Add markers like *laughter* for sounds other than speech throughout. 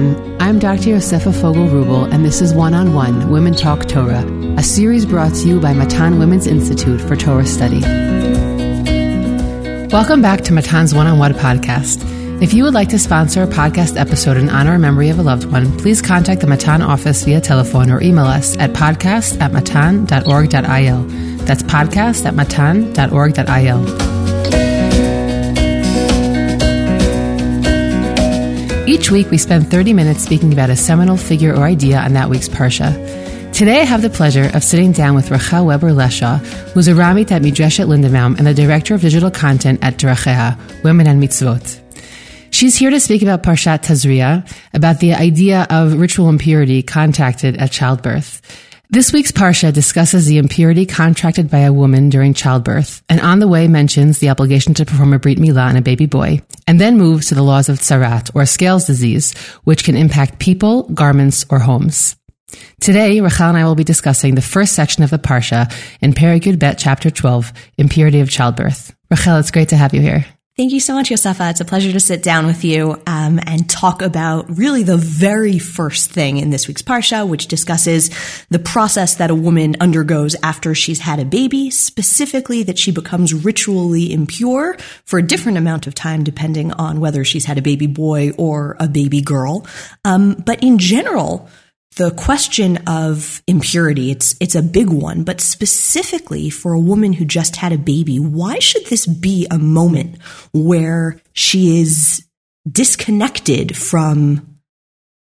everyone. I'm Dr. Yosefa Fogel Rubel, and this is One on One Women Talk Torah, a series brought to you by Matan Women's Institute for Torah Study. Welcome back to Matan's One on One podcast. If you would like to sponsor a podcast episode in honor or memory of a loved one, please contact the Matan office via telephone or email us at podcast at matan.org.il. That's podcast at matan.org.il. Each week, we spend 30 minutes speaking about a seminal figure or idea on that week's Parsha. Today, I have the pleasure of sitting down with Rachel Weber Leshaw, who's a Ramit at Midreshet Lindenbaum and the Director of Digital Content at Deracheha, Women and Mitzvot. She's here to speak about Parshat Tazria, about the idea of ritual impurity contacted at childbirth. This week's Parsha discusses the impurity contracted by a woman during childbirth, and on the way mentions the obligation to perform a Brit Milah on a baby boy, and then moves to the laws of Tsarat, or scales disease, which can impact people, garments, or homes. Today, Rachel and I will be discussing the first section of the Parsha in Perek Bet, chapter 12, Impurity of Childbirth. Rachel, it's great to have you here. Thank you so much, Yosefa. It's a pleasure to sit down with you um, and talk about really the very first thing in this week's Parsha, which discusses the process that a woman undergoes after she's had a baby, specifically that she becomes ritually impure for a different amount of time, depending on whether she's had a baby boy or a baby girl. Um, but in general, the question of impurity, it's, it's a big one, but specifically for a woman who just had a baby, why should this be a moment where she is disconnected from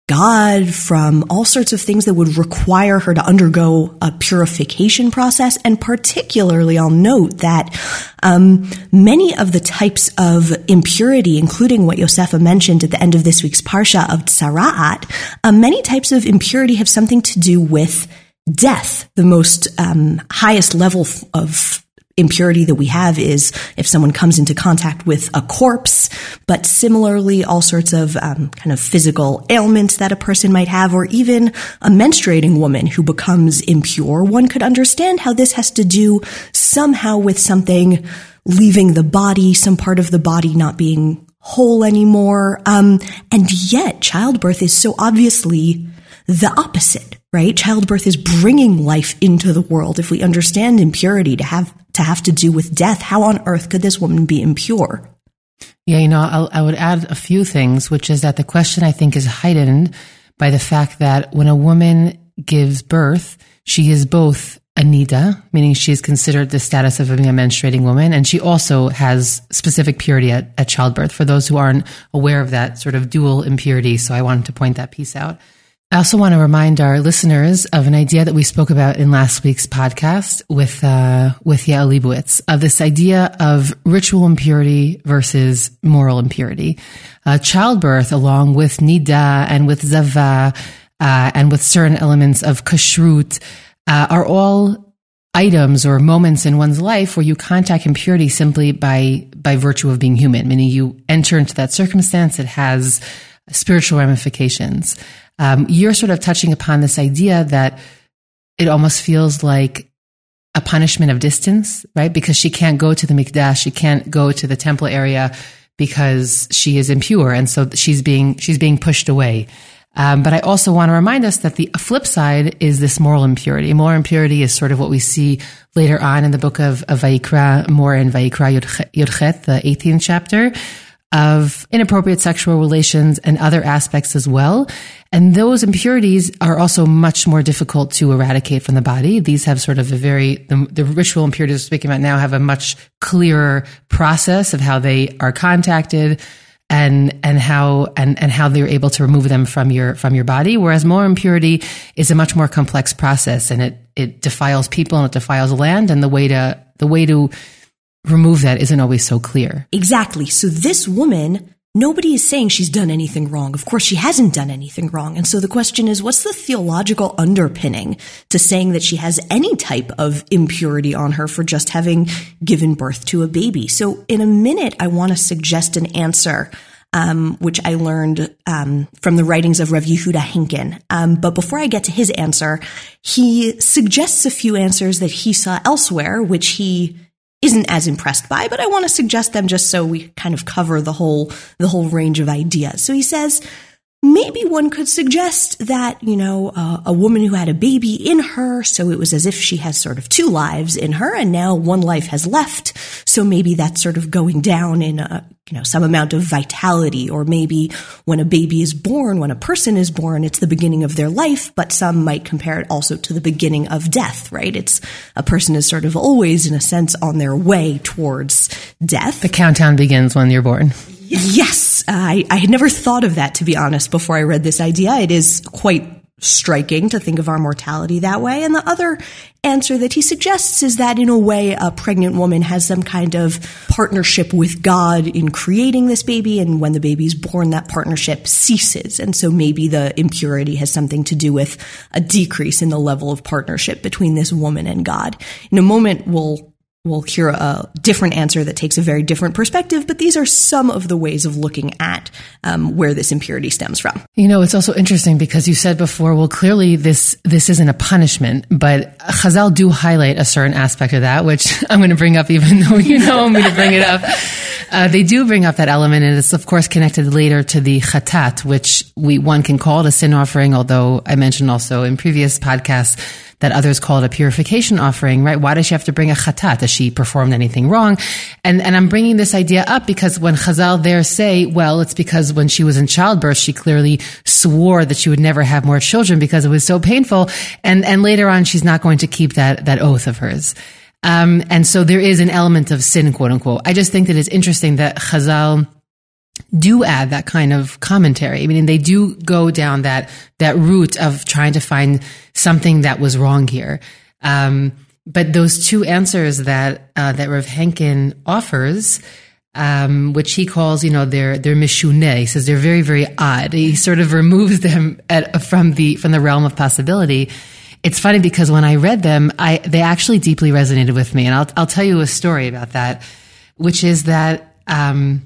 God, from all sorts of things that would require her to undergo a purification process. And particularly, I'll note that um, many of the types of impurity, including what Yosefa mentioned at the end of this week's parsha of Tzara'at, uh, many types of impurity have something to do with death, the most um, highest level of impurity that we have is if someone comes into contact with a corpse, but similarly, all sorts of um, kind of physical ailments that a person might have, or even a menstruating woman who becomes impure. One could understand how this has to do somehow with something leaving the body, some part of the body not being whole anymore. Um, and yet, childbirth is so obviously the opposite, right? Childbirth is bringing life into the world. If we understand impurity to have to have to do with death, how on earth could this woman be impure? Yeah, you know, I'll, I would add a few things, which is that the question I think is heightened by the fact that when a woman gives birth, she is both a nida, meaning is considered the status of being a menstruating woman, and she also has specific purity at, at childbirth. For those who aren't aware of that sort of dual impurity, so I wanted to point that piece out. I also want to remind our listeners of an idea that we spoke about in last week's podcast with uh, with Yael Leibowitz of this idea of ritual impurity versus moral impurity. Uh, childbirth, along with nida and with zava uh, and with certain elements of kashrut, uh, are all items or moments in one's life where you contact impurity simply by by virtue of being human, meaning you enter into that circumstance. It has spiritual ramifications um, you're sort of touching upon this idea that it almost feels like a punishment of distance, right? Because she can't go to the mikdash, she can't go to the temple area because she is impure, and so she's being she's being pushed away. Um, but I also want to remind us that the flip side is this moral impurity. Moral impurity is sort of what we see later on in the book of, of Vayikra, more in Vayikra Yudchet, the 18th chapter, of inappropriate sexual relations and other aspects as well. And those impurities are also much more difficult to eradicate from the body. These have sort of a very, the, the ritual impurities we're speaking about now have a much clearer process of how they are contacted and and how and and how they're able to remove them from your from your body whereas moral impurity is a much more complex process and it it defiles people and it defiles land and the way to the way to remove that isn't always so clear. Exactly. So this woman, nobody is saying she's done anything wrong. Of course, she hasn't done anything wrong. And so the question is, what's the theological underpinning to saying that she has any type of impurity on her for just having given birth to a baby? So in a minute, I want to suggest an answer. Um, which I learned um, from the writings of Rav Yehuda Henkin. Um, but before I get to his answer, he suggests a few answers that he saw elsewhere, which he isn't as impressed by, but I want to suggest them just so we kind of cover the whole, the whole range of ideas. So he says, maybe one could suggest that, you know, uh, a woman who had a baby in her, so it was as if she has sort of two lives in her, and now one life has left. So maybe that's sort of going down in a, you know, some amount of vitality, or maybe when a baby is born, when a person is born, it's the beginning of their life, but some might compare it also to the beginning of death, right? It's a person is sort of always, in a sense, on their way towards death. The countdown begins when you're born. Yes, uh, I, I had never thought of that, to be honest, before I read this idea. It is quite striking to think of our mortality that way. And the other answer that he suggests is that in a way, a pregnant woman has some kind of partnership with God in creating this baby. And when the baby's born, that partnership ceases. And so maybe the impurity has something to do with a decrease in the level of partnership between this woman and God. In a moment, we'll we'll hear a different answer that takes a very different perspective, but these are some of the ways of looking at um, where this impurity stems from. You know, it's also interesting because you said before, well, clearly this this isn't a punishment, but Chazal do highlight a certain aspect of that, which *laughs* I'm going to bring up, even though you know I'm going to bring it up. *laughs* Uh, they do bring up that element, and it's of course connected later to the chatat, which we one can call it a sin offering. Although I mentioned also in previous podcasts that others call it a purification offering, right? Why does she have to bring a chatat? Has she performed anything wrong? And, and I'm bringing this idea up because when Chazal there say, well, it's because when she was in childbirth, she clearly swore that she would never have more children because it was so painful. And, and later on, she's not going to keep that, that oath of hers. Um, and so there is an element of sin, quote unquote. I just think that it's interesting that Chazal do add that kind of commentary. I mean, they do go down that, that route of trying to find something that was wrong here. Um, but those two answers that, uh, that Rav Henkin offers, um, which he calls, you know, they're, they're mishune. He says they're very, very odd. He sort of removes them at, from the, from the realm of possibility. It's funny because when I read them, I, they actually deeply resonated with me. And I'll, I'll tell you a story about that, which is that, um,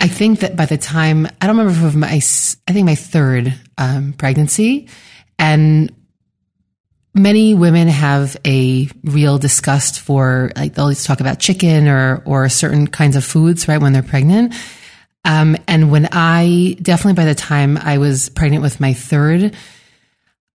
I think that by the time I don't remember if my I think my third um, pregnancy, and many women have a real disgust for like they'll always talk about chicken or or certain kinds of foods right when they're pregnant. Um, and when I definitely by the time I was pregnant with my third,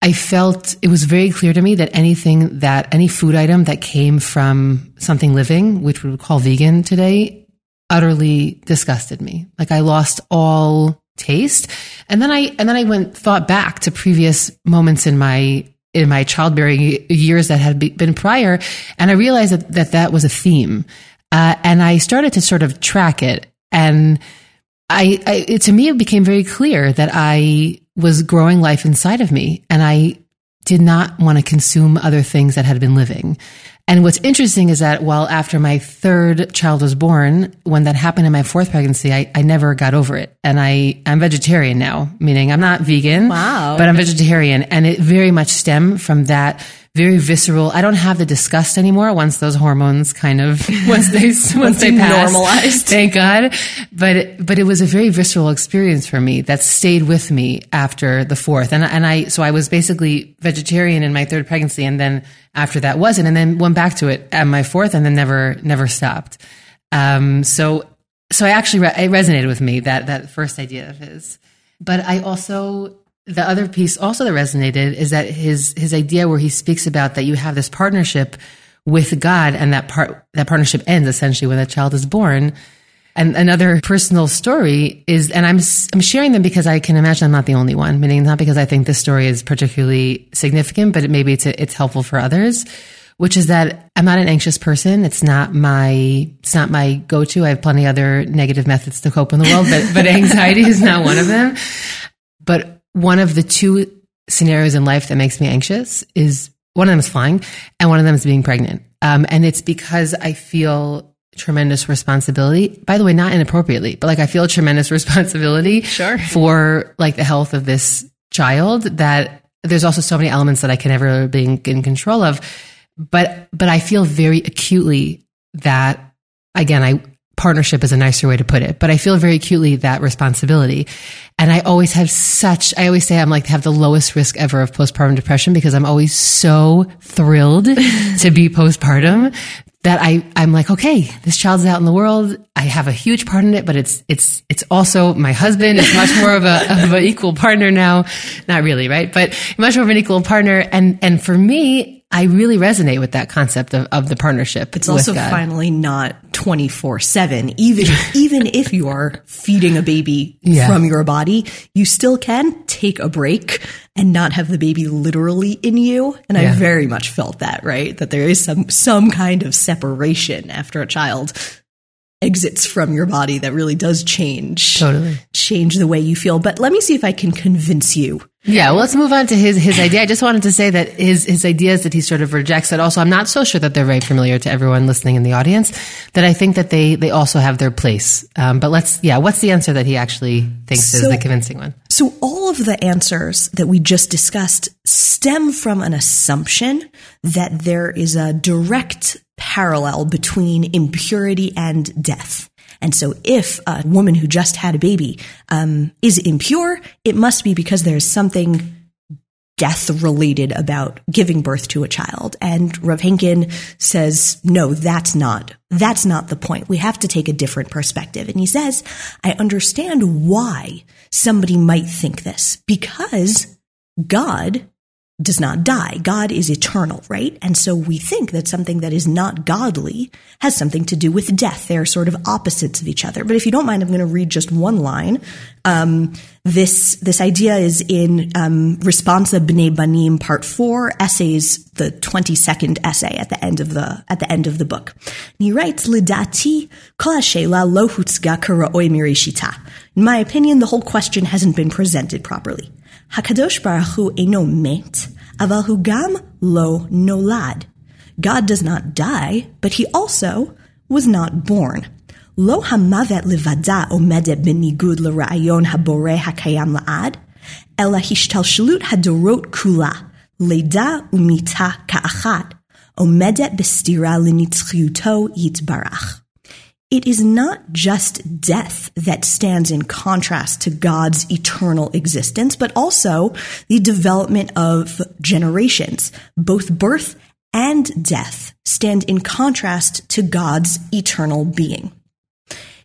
I felt it was very clear to me that anything that any food item that came from something living, which we would call vegan today, utterly disgusted me. Like I lost all taste. And then I, and then I went, thought back to previous moments in my, in my childbearing years that had been prior. And I realized that that, that was a theme. Uh, and I started to sort of track it. And I, I it, to me, it became very clear that I was growing life inside of me and I did not want to consume other things that had been living. And what's interesting is that while after my third child was born, when that happened in my fourth pregnancy, I, I never got over it. And I, I'm vegetarian now, meaning I'm not vegan. Wow. But I'm vegetarian. And it very much stemmed from that very visceral. I don't have the disgust anymore once those hormones kind of *laughs* once they *laughs* once they pass, normalized. Thank God. But but it was a very visceral experience for me that stayed with me after the fourth. And and I so I was basically vegetarian in my third pregnancy, and then after that wasn't, and then went back to it at my fourth, and then never never stopped. Um, so so I actually re- it resonated with me that that first idea of his. But I also the other piece also that resonated is that his his idea where he speaks about that you have this partnership with God and that part that partnership ends essentially when a child is born. And another personal story is, and I'm I'm sharing them because I can imagine I'm not the only one. Meaning not because I think this story is particularly significant, but it, maybe it's it's helpful for others. Which is that I'm not an anxious person. It's not my it's not my go to. I have plenty other negative methods to cope in the world, but but anxiety is not one of them. But one of the two scenarios in life that makes me anxious is one of them is flying and one of them is being pregnant. Um, and it's because I feel tremendous responsibility. By the way, not inappropriately, but like I feel tremendous *laughs* responsibility sure. for like the health of this child that there's also so many elements that I can never be in, in control of. But, but I feel very acutely that again, I, partnership is a nicer way to put it, but I feel very acutely that responsibility. And I always have such, I always say I'm like have the lowest risk ever of postpartum depression because I'm always so thrilled to be postpartum that I, I'm like, okay, this child's out in the world. I have a huge part in it, but it's, it's, it's also my husband is much more of a, *laughs* of an equal partner now. Not really, right? But much more of an equal partner. And, and for me, I really resonate with that concept of, of the partnership. It's also God. finally not 24 seven. Even, even if you are feeding a baby yeah. from your body, you still can take a break and not have the baby literally in you. And yeah. I very much felt that, right? That there is some, some kind of separation after a child exits from your body that really does change totally change the way you feel but let me see if i can convince you yeah well let's move on to his his idea. I just wanted to say that his his ideas that he sort of rejects that also i'm not so sure that they're very familiar to everyone listening in the audience that i think that they they also have their place. Um, but let's yeah what's the answer that he actually thinks so, is the convincing one? so all of the answers that we just discussed stem from an assumption that there is a direct parallel between impurity and death. And so if a woman who just had a baby um, is impure, it must be because there's something death related about giving birth to a child. And Rav Henkin says, no, that's not, that's not the point. We have to take a different perspective. And he says, I understand why somebody might think this because God does not die. God is eternal, right? And so we think that something that is not godly has something to do with death. They are sort of opposites of each other. But if you don't mind, I'm going to read just one line. Um, this this idea is in um, Responsa B'nai Banim, Part Four, essays, the twenty second essay at the end of the at the end of the book. And he writes, "Lidati kol mirishita." In my opinion, the whole question hasn't been presented properly. Hakadosh Baruch Hu eno met, aval hu gam lo nolad. God does not die, but he also was not born. Lo hamavet levada omedet benigud l'ra'ayon habore hakayam la'ad, ela hishtalshalut hadorot kula, leda umita ka'achat, omedet bestira l'nitzchiuto yitbarach it is not just death that stands in contrast to God's eternal existence, but also the development of generations. Both birth and death stand in contrast to God's eternal being.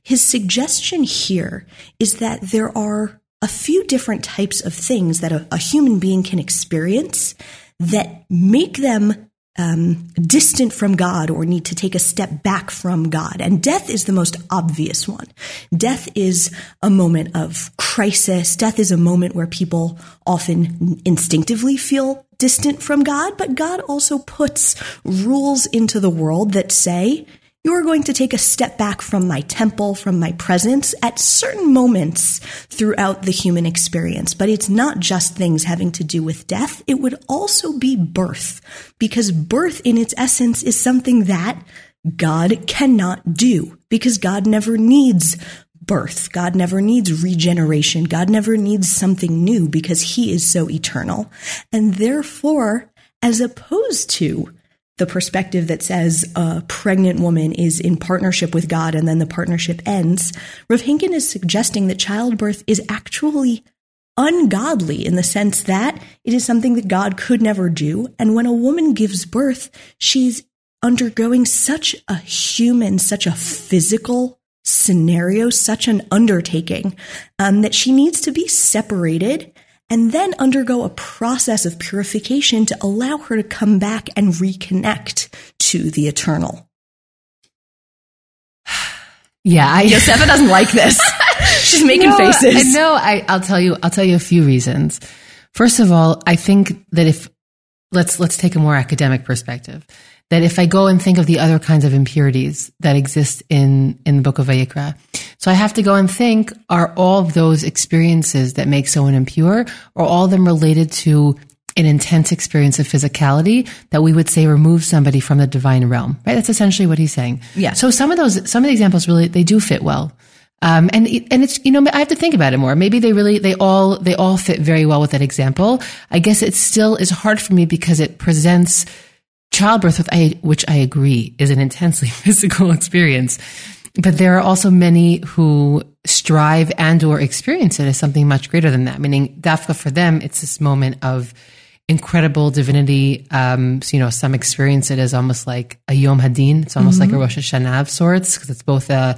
His suggestion here is that there are a few different types of things that a, a human being can experience that make them um, distant from God or need to take a step back from God. And death is the most obvious one. Death is a moment of crisis. Death is a moment where people often instinctively feel distant from God, but God also puts rules into the world that say, you are going to take a step back from my temple, from my presence at certain moments throughout the human experience. But it's not just things having to do with death. It would also be birth because birth in its essence is something that God cannot do because God never needs birth. God never needs regeneration. God never needs something new because he is so eternal. And therefore, as opposed to the perspective that says a pregnant woman is in partnership with God and then the partnership ends, Rav Henkin is suggesting that childbirth is actually ungodly in the sense that it is something that God could never do. And when a woman gives birth, she's undergoing such a human, such a physical scenario, such an undertaking, um, that she needs to be separated and then undergo a process of purification to allow her to come back and reconnect to the eternal. *sighs* Yeah, I Yosefa doesn't like this. *laughs* She's making no, faces. No, I, I'll tell you. I'll tell you a few reasons. First of all, I think that if let's let's take a more academic perspective that if I go and think of the other kinds of impurities that exist in, in the book of Vayikra, so I have to go and think, are all of those experiences that make someone impure, or all of them related to an intense experience of physicality that we would say removes somebody from the divine realm, right? That's essentially what he's saying. Yeah. So some of those, some of the examples really, they do fit well. Um, and and it's you know I have to think about it more. Maybe they really they all they all fit very well with that example. I guess it still is hard for me because it presents childbirth, with I, which I agree is an intensely *laughs* physical experience. But there are also many who strive and or experience it as something much greater than that. Meaning, dafka for them, it's this moment of incredible divinity. Um, so, you know, some experience it as almost like a Yom Hadin. It's almost like a Rosh Hashanah of sorts because it's both a,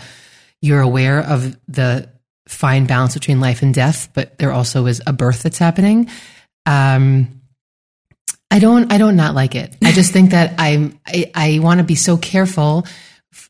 you're aware of the fine balance between life and death, but there also is a birth that's happening. Um, I don't, I don't not like it. I just think that I'm, I, I want to be so careful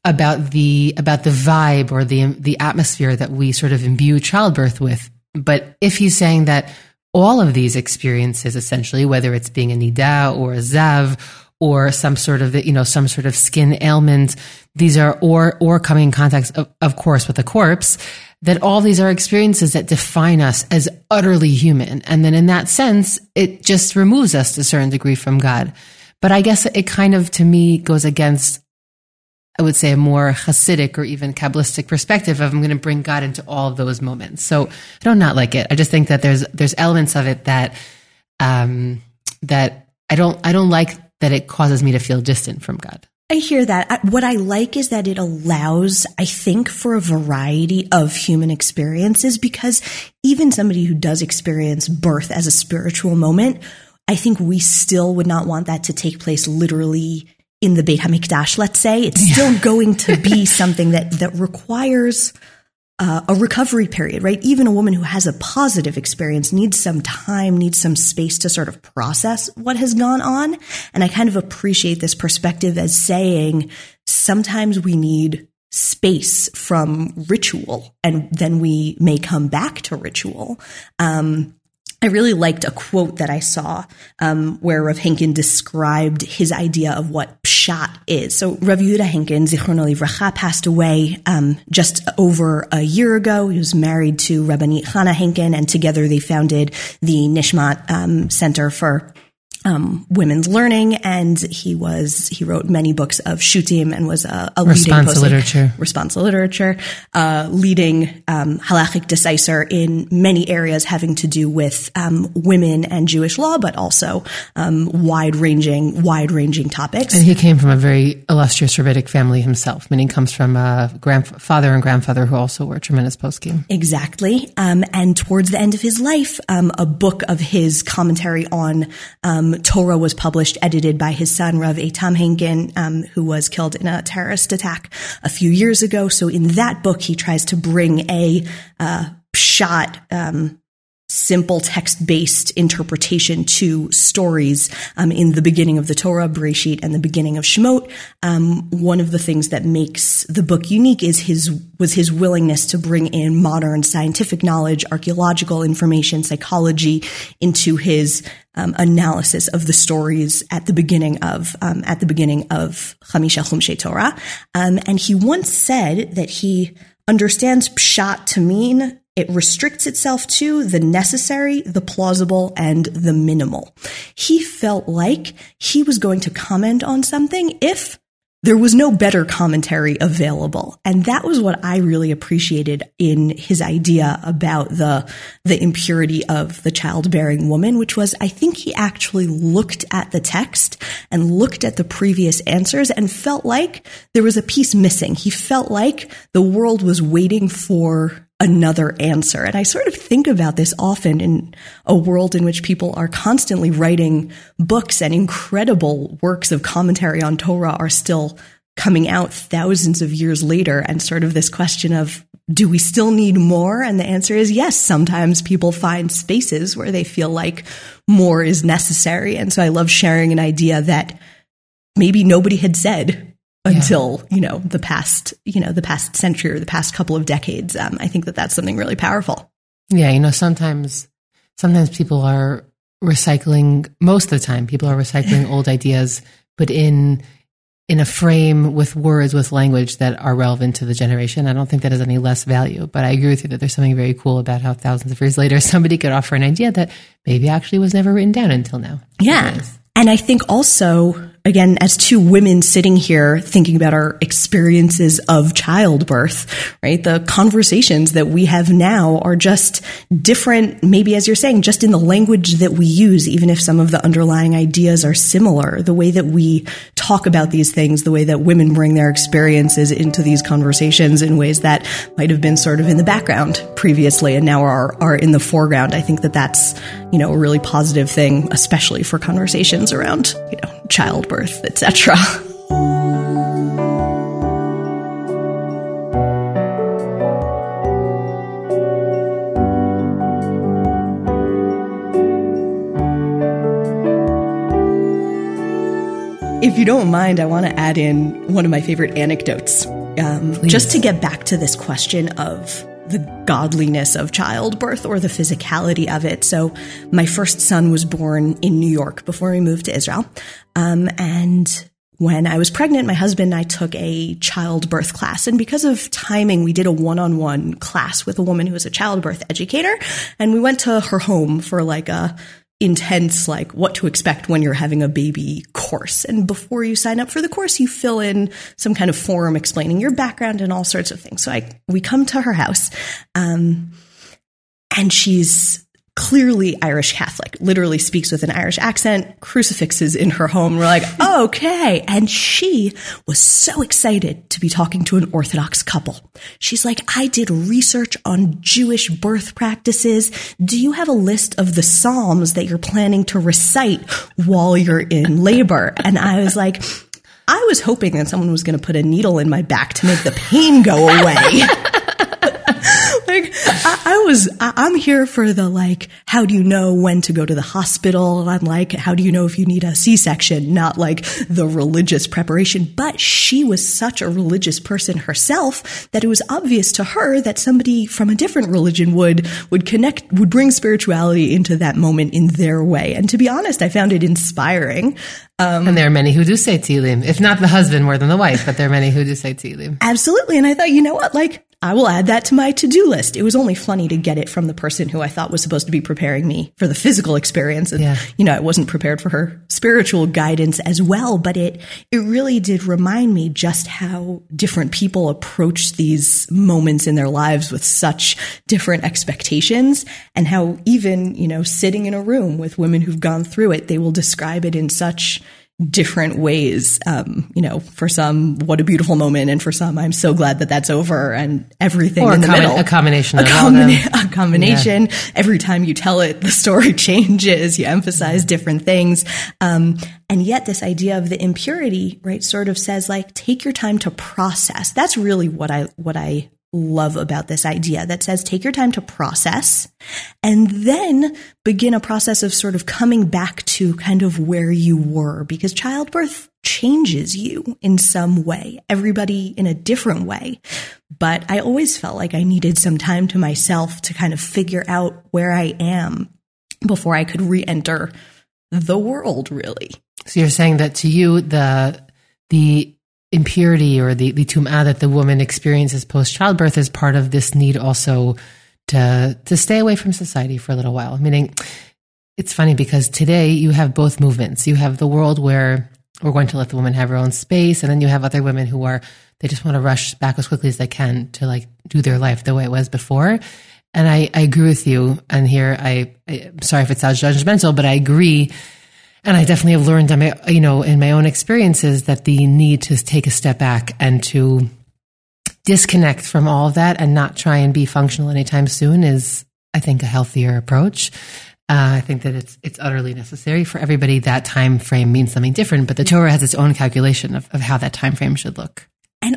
about the, about the vibe or the, the atmosphere that we sort of imbue childbirth with. But if he's saying that all of these experiences, essentially, whether it's being a nida or a zav or some sort of, you know, some sort of skin ailment, these are, or, or coming in contact, of, of course, with a corpse, that all these are experiences that define us as utterly human. And then in that sense, it just removes us to a certain degree from God. But I guess it kind of, to me, goes against, I would say, a more Hasidic or even Kabbalistic perspective of I'm going to bring God into all those moments. So I don't not like it. I just think that there's, there's elements of it that, um, that I don't, I don't like that it causes me to feel distant from God. I hear that. What I like is that it allows, I think, for a variety of human experiences because even somebody who does experience birth as a spiritual moment, I think we still would not want that to take place literally in the Beit HaMikdash, let's say. It's still going to be *laughs* something that, that requires uh, a recovery period, right? Even a woman who has a positive experience needs some time, needs some space to sort of process what has gone on. And I kind of appreciate this perspective as saying sometimes we need space from ritual and then we may come back to ritual. Um, I really liked a quote that I saw um, where Rav Henkin described his idea of what pshat is. So Rav Yehuda Henkin, Zichrono Livracha, passed away um, just over a year ago. He was married to Rabbanit Chana Henkin, and together they founded the Nishmat um, Center for um, women's learning, and he was he wrote many books of shutim and was a, a response leading literature, responsa literature, uh, leading um, halachic decisor in many areas having to do with um, women and Jewish law, but also um, wide ranging wide ranging topics. And he came from a very illustrious rabbinic family himself. Meaning, comes from a grandfather and grandfather who also were tremendous poskim. Exactly, um, and towards the end of his life, um, a book of his commentary on Torah was published, edited by his son Rav Eitam Henkin, um, who was killed in a terrorist attack a few years ago. So in that book, he tries to bring a uh, pshat um, simple text based interpretation to stories um, in the beginning of the Torah, Bereshit, and the beginning of Shemot. Um, one of the things that makes the book unique is his was his willingness to bring in modern scientific knowledge, archaeological information, psychology into his um, analysis of the stories at the beginning of um, at the beginning of Chamisha Chumshei Torah. Um, and he once said that he understands pshat to mean it restricts itself to the necessary, the plausible, and the minimal. He felt like he was going to comment on something if there was no better commentary available. And that was what I really appreciated in his idea about the, the impurity of the childbearing woman, which was, I think he actually looked at the text and looked at the previous answers and felt like there was a piece missing. He felt like the world was waiting for another answer. And I sort of think about this often in a world in which people are constantly writing books and incredible works of commentary on Torah are still coming out thousands of years later and sort of this question of do we still need more? And the answer is yes. Sometimes people find spaces where they feel like more is necessary. And so I love sharing an idea that maybe nobody had said until yeah. you know the past you know the past century or the past couple of decades um, i think that that's something really powerful. Yeah you know sometimes sometimes people are recycling most of the time people are recycling *laughs* old ideas but in in a frame with words with language that are relevant to the generation. I don't think that has any less value but i agree with you that there's something very cool about how thousands of years later *laughs* somebody could offer an idea that maybe actually was never written down until now. Yeah. And i think also again, as two women sitting here thinking about our experiences of childbirth, right? The conversations that we have now are just different, maybe as you're saying, just in the language that we use, even if some of the underlying ideas are similar. The way that we talk about these things, the way that women bring their experiences into these conversations in ways that might have been sort of in the background previously and now are, are in the foreground. I think that that's, you know, a really positive thing, especially for conversations around, you know, childbirth, etc. If you don't mind, I want to add in one of my favorite anecdotes, um, just to get back to this question of the godliness of childbirth or the physicality of it. So, my first son was born in New York before we moved to Israel. Um, and when I was pregnant, my husband and I took a childbirth class. And because of timing, we did a one on one class with a woman who was a childbirth educator. And we went to her home for like a intense like what to expect when you're having a baby course. And before you sign up for the course you fill in some kind of form explaining your background and all sorts of things. So i we come to her house um, and she's clearly Irish Catholic, literally speaks with an Irish accent, crucifixes in her home. We're like, *laughs* okay. And she was so excited to be talking to an Orthodox couple. She's like, I did research on Jewish birth practices. Do you have a list of the Psalms that you're planning to recite while you're in *laughs* labor? And I was like, I was hoping that someone was going to put a needle in my back to make the pain go away. *laughs* I, was, I, am here for the like, how do you know when to go to the hospital? I'm like, how do you know if you need a C-section? Not like the religious preparation. But she was such a religious person herself that it was obvious to her that somebody from a different religion would would connect, would bring spirituality into that moment in their way. And to be honest, I found it inspiring. Um, and there are many who do say Tehillim, if not the husband more than the wife, but there are many who do say Tehillim. Absolutely. And I thought, you know what? Like, I will add that to my to-do list. It was only funny to get it from the person who I thought was supposed to be preparing me for the physical experience. And, yeah. you know, I wasn't prepared for her spiritual guidance as well, but it, it really did remind me just how different people approach these moments in their lives with such different expectations and how even, you know, sitting in a room with women who've gone through it, they will describe it in such different ways. Um, you know, for some, what a beautiful moment, and for some, I'm so glad that that's over, and everything or in the com- middle. A combination. A, combina- a combination. Yeah. Every time you tell it, the story *laughs* changes. You emphasize different things, um, and yet this idea of the impurity, right, sort of says like, take your time to process. That's really what I what I love about this idea that says take your time to process and then begin a process of sort of coming back to kind of where you were because childbirth changes you in some way, everybody in a different way. But I always felt like I needed some time to myself to kind of figure out where I am before I could re enter the world, really. So you're saying that to you, the, the impurity or the, the tum'ah that the woman experiences post childbirth is part of this need also to to stay away from society for a little while. Meaning, it's funny because today you have both movements. You have the world where we're going to let the woman have her own space, and then you have other women who are they just want to rush back as quickly as they can to like do their life the way it was before. And I, I agree with you. And here I, I sorry if it sounds judgmental, but I agree and I definitely have learned, you know, in my own experiences that the need to take a step back and to disconnect from all of that and not try and be functional anytime soon is, I think, a healthier approach. Uh, I think that it's it's utterly necessary for everybody. That time frame means something different, but the Torah has its own calculation of, of how that time frame should look.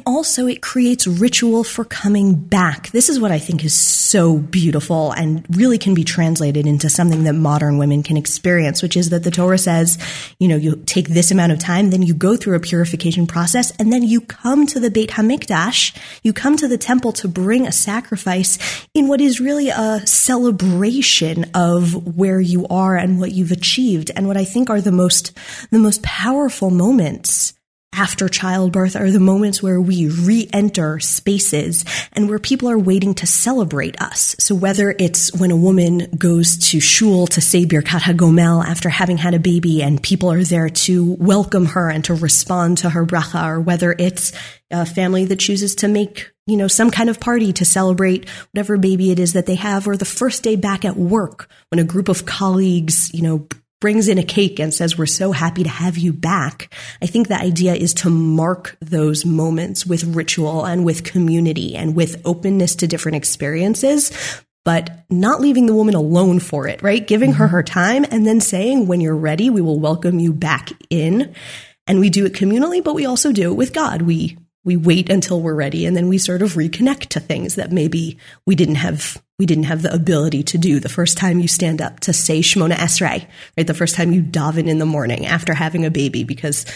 Also it creates ritual for coming back. This is what I think is so beautiful and really can be translated into something that modern women can experience, which is that the Torah says, you know, you take this amount of time, then you go through a purification process, and then you come to the Beit Hamikdash, you come to the temple to bring a sacrifice in what is really a celebration of where you are and what you've achieved and what I think are the most, the most powerful moments after childbirth are the moments where we re-enter spaces and where people are waiting to celebrate us. So whether it's when a woman goes to shul to say Birkat HaGomel after having had a baby and people are there to welcome her and to respond to her bracha, or whether it's a family that chooses to make, you know, some kind of party to celebrate whatever baby it is that they have, or the first day back at work when a group of colleagues, you know, brings in a cake and says, we're so happy to have you back. I think the idea is to mark those moments with ritual and with community and with openness to different experiences, but not leaving the woman alone for it, right? Giving her mm-hmm. her time and then saying, when you're ready, we will welcome you back in. And we do it communally, but we also do it with God. We we wait until we're ready and then we sort of reconnect to things that maybe we didn't have we didn't have the ability to do the first time you stand up to say Shemona Esrei, right? The first time you daven in the morning after having a baby, because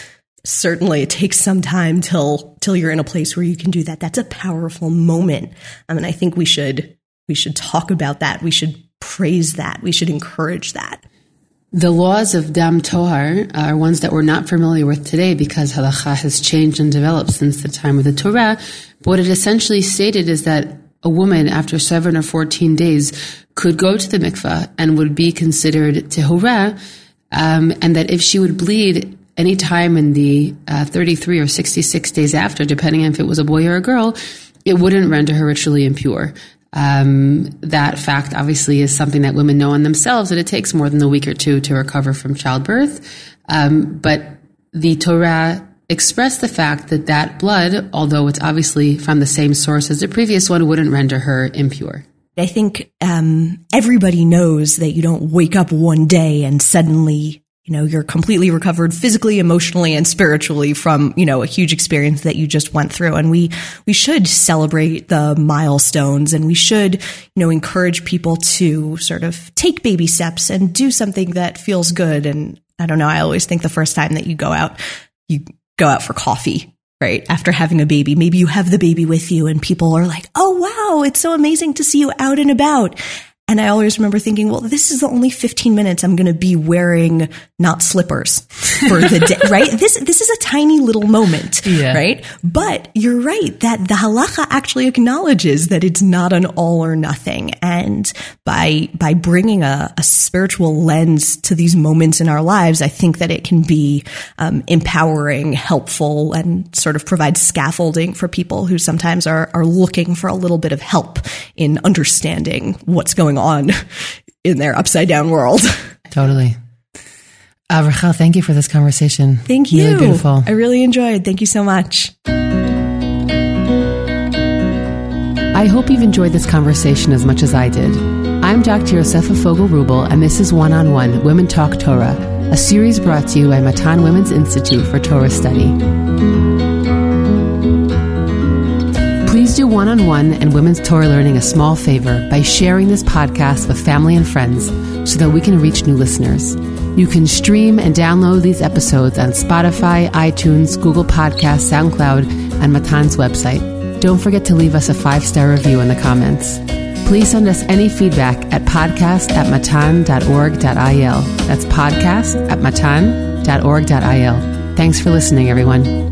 certainly it takes some time till till you're in a place where you can do that. That's a powerful moment. Um, I mean, I think we should we should talk about that. We should praise that. We should encourage that. The laws of Dam Tohar are ones that we're not familiar with today because halacha has changed and developed since the time of the Torah. But what it essentially stated is that a woman after seven or 14 days could go to the mikveh and would be considered tehora, um, and that if she would bleed any time in the uh, 33 or 66 days after, depending on if it was a boy or a girl, it wouldn't render her ritually impure. Um, that fact obviously is something that women know on themselves that it takes more than a week or two to recover from childbirth. Um, but the Torah expressed the fact that that blood, although it's obviously from the same source as the previous one, wouldn't render her impure. I think um, everybody knows that you don't wake up one day and suddenly you know, you're completely recovered physically, emotionally, and spiritually from, you know, a huge experience that you just went through. And we, we should celebrate the milestones and we should, you know, encourage people to sort of take baby steps and do something that feels good. And I don't know. I always think the first time that you go out, you go out for coffee right? After having a baby, maybe you have the baby with you and people are like, Oh, wow. It's so amazing to see you out and about. And I always remember thinking, well, this is the only 15 minutes I'm going to be wearing not slippers for the day, *laughs* right? This, this is a tiny little moment, yeah. right? But you're right that the halacha actually acknowledges that it's not an all or nothing. And by, by bringing a, a spiritual lens to these moments in our lives, I think that it can be um, empowering, helpful, and sort of provide scaffolding for people who sometimes are, are looking for a little bit of help in understanding what's going going on *laughs* in their upside down world. *laughs* Totally. Uh, Rachel, thank you for this conversation. Thank you. Really beautiful. I really enjoyed. Thank you so much. I hope you've enjoyed this conversation as much as I did. I'm Dr. Yosefa Fogel Rubel, and this is One on One Women Talk Torah, a series brought to you by Matan Women's Institute for Torah Study. Do one on one and women's Torah learning a small favor by sharing this podcast with family and friends so that we can reach new listeners. You can stream and download these episodes on Spotify, iTunes, Google Podcasts, SoundCloud, and Matan's website. Don't forget to leave us a five star review in the comments. Please send us any feedback at podcast at matan.org.il. That's podcast at matan.org.il. Thanks for listening, everyone.